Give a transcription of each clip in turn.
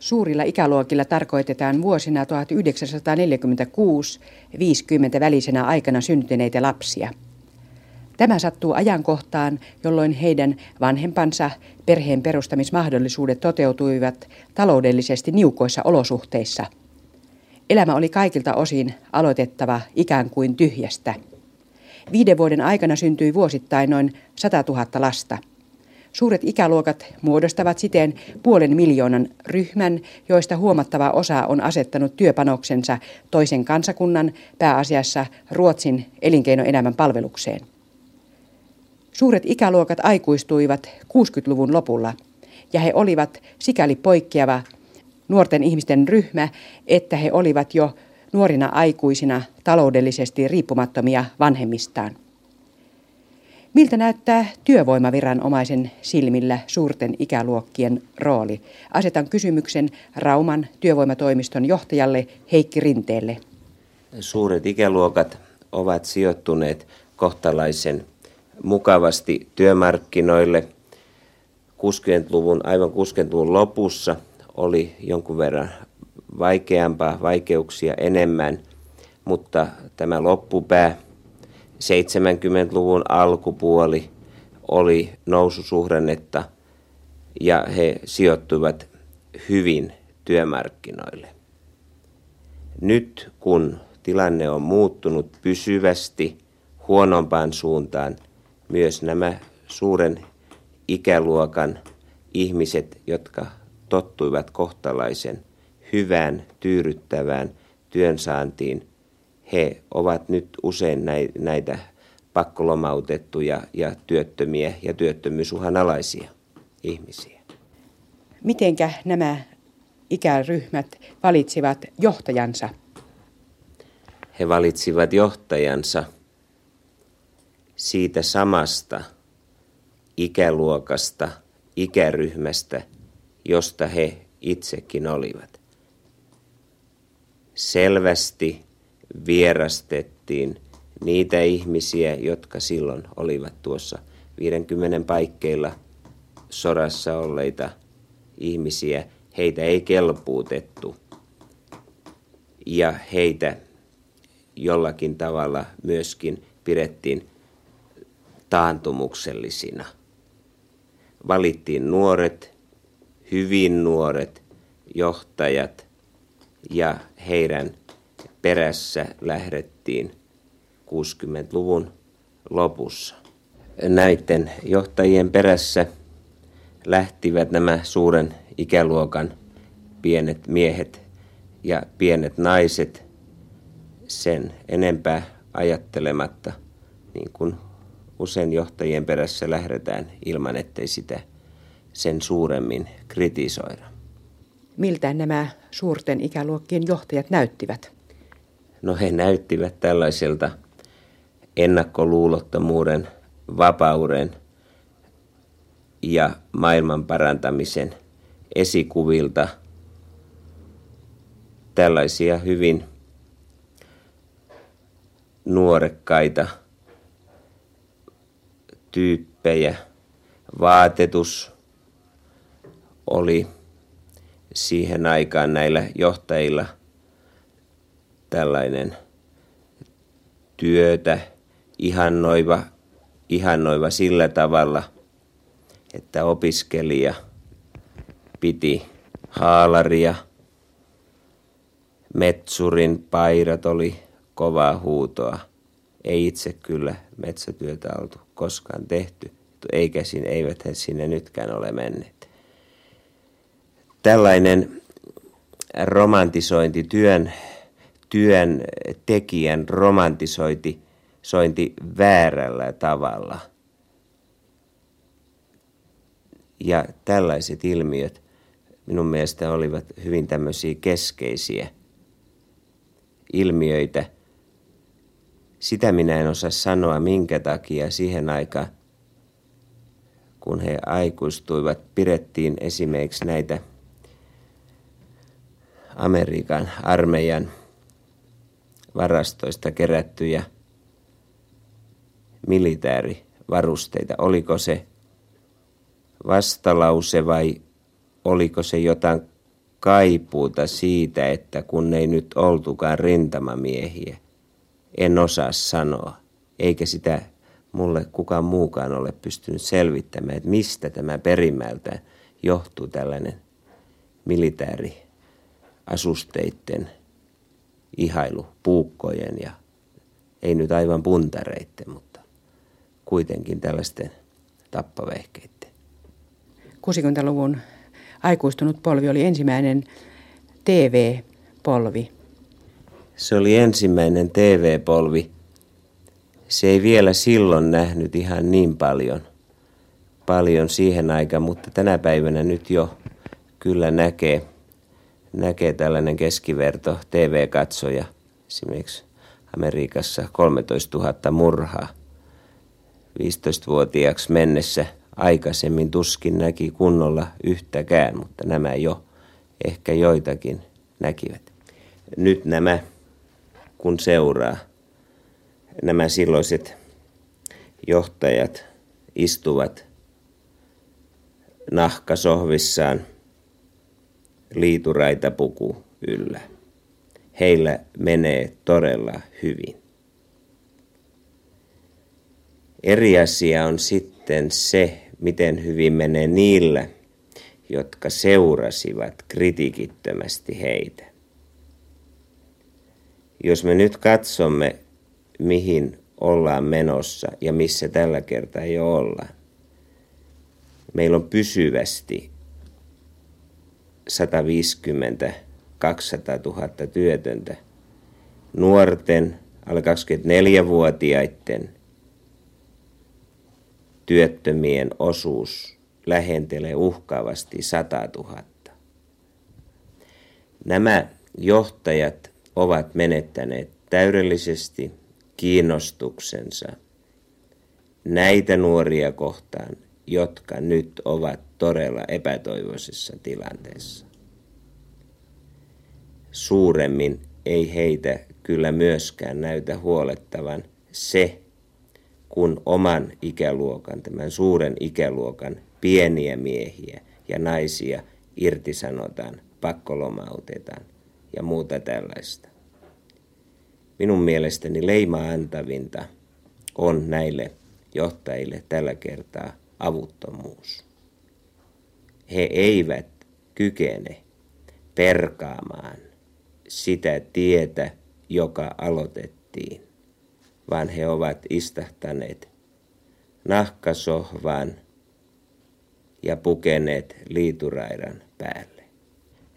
Suurilla ikäluokilla tarkoitetaan vuosina 1946-50 välisenä aikana syntyneitä lapsia. Tämä sattuu ajankohtaan, jolloin heidän vanhempansa perheen perustamismahdollisuudet toteutuivat taloudellisesti niukoissa olosuhteissa. Elämä oli kaikilta osin aloitettava ikään kuin tyhjästä. Viiden vuoden aikana syntyi vuosittain noin 100 000 lasta – Suuret ikäluokat muodostavat siten puolen miljoonan ryhmän, joista huomattava osa on asettanut työpanoksensa toisen kansakunnan, pääasiassa Ruotsin elinkeinoelämän palvelukseen. Suuret ikäluokat aikuistuivat 60-luvun lopulla, ja he olivat sikäli poikkeava nuorten ihmisten ryhmä, että he olivat jo nuorina aikuisina taloudellisesti riippumattomia vanhemmistaan. Miltä näyttää työvoimaviranomaisen silmillä suurten ikäluokkien rooli? Asetan kysymyksen Rauman työvoimatoimiston johtajalle Heikki Rinteelle. Suuret ikäluokat ovat sijoittuneet kohtalaisen mukavasti työmarkkinoille. 60-luvun, aivan 60-luvun lopussa oli jonkun verran vaikeampaa, vaikeuksia enemmän, mutta tämä loppupää 70-luvun alkupuoli oli noususuhdannetta ja he sijoittuivat hyvin työmarkkinoille. Nyt kun tilanne on muuttunut pysyvästi huonompaan suuntaan, myös nämä suuren ikäluokan ihmiset, jotka tottuivat kohtalaisen hyvään, tyydyttävään työnsaantiin, he ovat nyt usein näitä pakkolomautettuja ja työttömiä ja työttömyysuhan alaisia ihmisiä. Mitenkä nämä ikäryhmät valitsivat johtajansa? He valitsivat johtajansa siitä samasta ikäluokasta, ikäryhmästä, josta he itsekin olivat. Selvästi vierastettiin niitä ihmisiä, jotka silloin olivat tuossa 50 paikkeilla sodassa olleita ihmisiä. Heitä ei kelpuutettu ja heitä jollakin tavalla myöskin pidettiin taantumuksellisina. Valittiin nuoret, hyvin nuoret johtajat ja heidän perässä lähdettiin 60-luvun lopussa. Näiden johtajien perässä lähtivät nämä suuren ikäluokan pienet miehet ja pienet naiset sen enempää ajattelematta, niin kuin usein johtajien perässä lähdetään ilman, ettei sitä sen suuremmin kritisoida. Miltä nämä suurten ikäluokkien johtajat näyttivät? No he näyttivät tällaiselta ennakkoluulottomuuden, vapauden ja maailman parantamisen esikuvilta tällaisia hyvin nuorekkaita tyyppejä. Vaatetus oli siihen aikaan näillä johtajilla – tällainen työtä ihannoiva, ihannoiva sillä tavalla, että opiskelija piti haalaria, metsurin pairat oli kovaa huutoa. Ei itse kyllä metsätyötä oltu koskaan tehty, eikä siinä, eivät he sinne nytkään ole menneet. Tällainen romantisointi työn työn tekijän romantisointi sointi väärällä tavalla. Ja tällaiset ilmiöt minun mielestä olivat hyvin tämmöisiä keskeisiä ilmiöitä. Sitä minä en osaa sanoa, minkä takia siihen aikaan, kun he aikuistuivat, pidettiin esimerkiksi näitä Amerikan armeijan varastoista kerättyjä militaarivarusteita. Oliko se vastalause vai oliko se jotain kaipuuta siitä, että kun ei nyt oltukaan rintamamiehiä, en osaa sanoa, eikä sitä mulle kukaan muukaan ole pystynyt selvittämään, että mistä tämä perimmäältä johtuu tällainen militääri asusteitten ihailu puukkojen ja ei nyt aivan puntareitten, mutta kuitenkin tällaisten tappavehkeiden. 60-luvun aikuistunut polvi oli ensimmäinen TV-polvi. Se oli ensimmäinen TV-polvi. Se ei vielä silloin nähnyt ihan niin paljon, paljon siihen aikaan, mutta tänä päivänä nyt jo kyllä näkee, näkee tällainen keskiverto TV-katsoja. Esimerkiksi Amerikassa 13 000 murhaa 15-vuotiaaksi mennessä – aikaisemmin tuskin näki kunnolla yhtäkään, mutta nämä jo ehkä joitakin näkivät. Nyt nämä, kun seuraa, nämä silloiset johtajat istuvat nahkasohvissaan liituraita puku yllä. Heillä menee todella hyvin. Eri asia on sitten se, miten hyvin menee niillä, jotka seurasivat kritiikittömästi heitä. Jos me nyt katsomme, mihin ollaan menossa ja missä tällä kertaa jo ollaan, meillä on pysyvästi 150 200 000 työtöntä. Nuorten, alle 24-vuotiaiden työttömien osuus lähentelee uhkaavasti 100 000. Nämä johtajat ovat menettäneet täydellisesti kiinnostuksensa näitä nuoria kohtaan, jotka nyt ovat todella epätoivoisessa tilanteessa. Suuremmin ei heitä kyllä myöskään näytä huolettavan se, kun oman ikäluokan, tämän suuren ikäluokan pieniä miehiä ja naisia irtisanotaan, pakkolomautetaan ja muuta tällaista. Minun mielestäni leima antavinta on näille johtajille tällä kertaa avuttomuus. He eivät kykene perkaamaan sitä tietä, joka aloitettiin vaan he ovat istahtaneet nahkasohvaan ja pukeneet liituraidan päälle.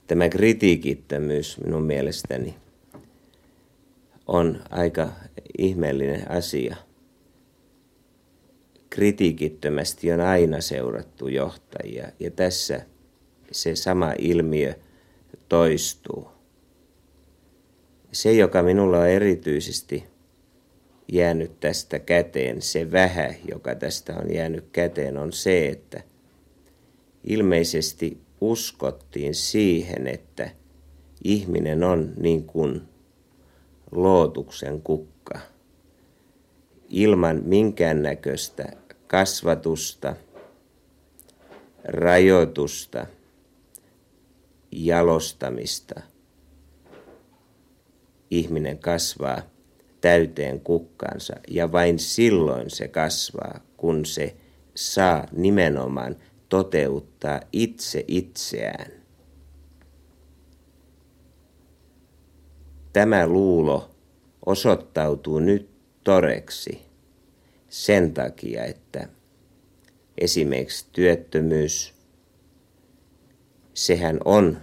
Tämä kritiikittömyys minun mielestäni on aika ihmeellinen asia. Kritiikittömästi on aina seurattu johtajia ja tässä se sama ilmiö toistuu. Se, joka minulla on erityisesti jäänyt tästä käteen, se vähä, joka tästä on jäänyt käteen, on se, että ilmeisesti uskottiin siihen, että ihminen on niin kuin lootuksen kukka, ilman minkäännäköistä kasvatusta, rajoitusta, jalostamista. Ihminen kasvaa täyteen kukkaansa ja vain silloin se kasvaa, kun se saa nimenomaan toteuttaa itse itseään. Tämä luulo osoittautuu nyt toreksi sen takia, että esimerkiksi työttömyys, sehän on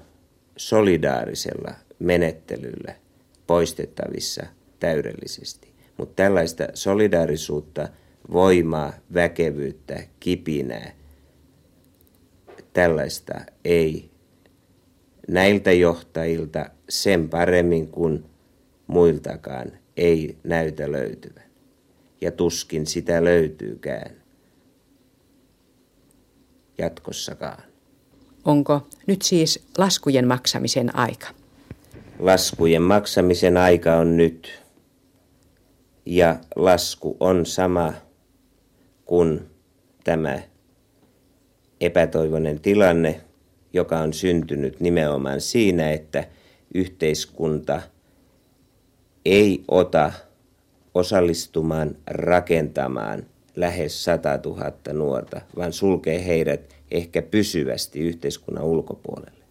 solidaarisella menettelyllä poistettavissa – täydellisesti. Mutta tällaista solidaarisuutta, voimaa, väkevyyttä, kipinää, tällaista ei näiltä johtajilta sen paremmin kuin muiltakaan ei näytä löytyvän. Ja tuskin sitä löytyykään jatkossakaan. Onko nyt siis laskujen maksamisen aika? Laskujen maksamisen aika on nyt ja lasku on sama kuin tämä epätoivoinen tilanne, joka on syntynyt nimenomaan siinä, että yhteiskunta ei ota osallistumaan rakentamaan lähes 100 000 nuorta, vaan sulkee heidät ehkä pysyvästi yhteiskunnan ulkopuolelle.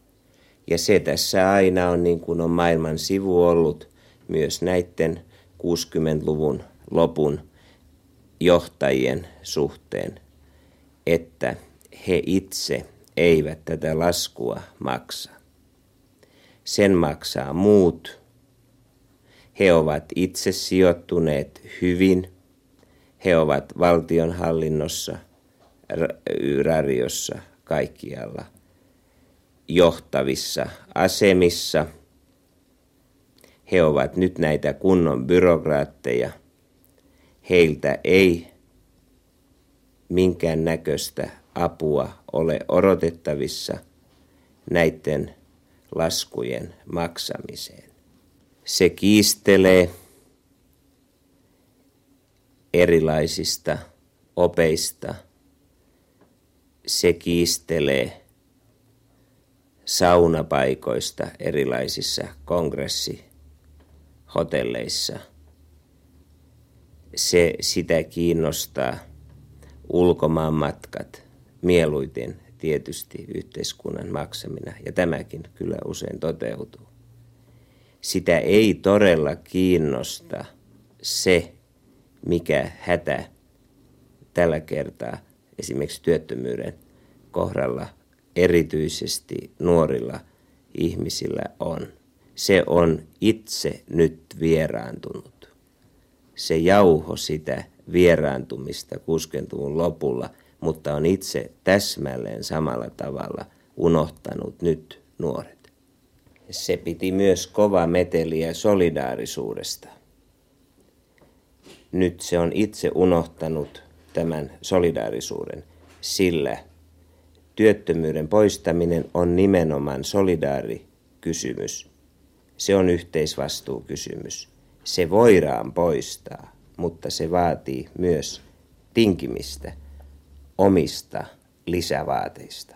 Ja se tässä aina on niin kuin on maailman sivu ollut myös näiden 60-luvun lopun johtajien suhteen, että he itse eivät tätä laskua maksa. Sen maksaa muut. He ovat itse sijoittuneet hyvin. He ovat valtionhallinnossa, radiossa, kaikkialla johtavissa asemissa. He ovat nyt näitä kunnon byrokraatteja. Heiltä ei minkään näköistä apua ole odotettavissa näiden laskujen maksamiseen. Se kiistelee erilaisista opeista. Se kiistelee saunapaikoista erilaisissa kongressihotelleissa. Se sitä kiinnostaa ulkomaan matkat, mieluiten tietysti yhteiskunnan maksamina, ja tämäkin kyllä usein toteutuu. Sitä ei todella kiinnosta se, mikä hätä tällä kertaa esimerkiksi työttömyyden kohdalla erityisesti nuorilla ihmisillä on. Se on itse nyt vieraantunut. Se jauho sitä vieraantumista 60-luvun lopulla, mutta on itse täsmälleen samalla tavalla unohtanut nyt nuoret. Se piti myös kova meteliä solidaarisuudesta. Nyt se on itse unohtanut tämän solidaarisuuden, sillä työttömyyden poistaminen on nimenomaan solidaarikysymys. Se on yhteisvastuukysymys. Se voidaan poistaa mutta se vaatii myös tinkimistä omista lisävaateista.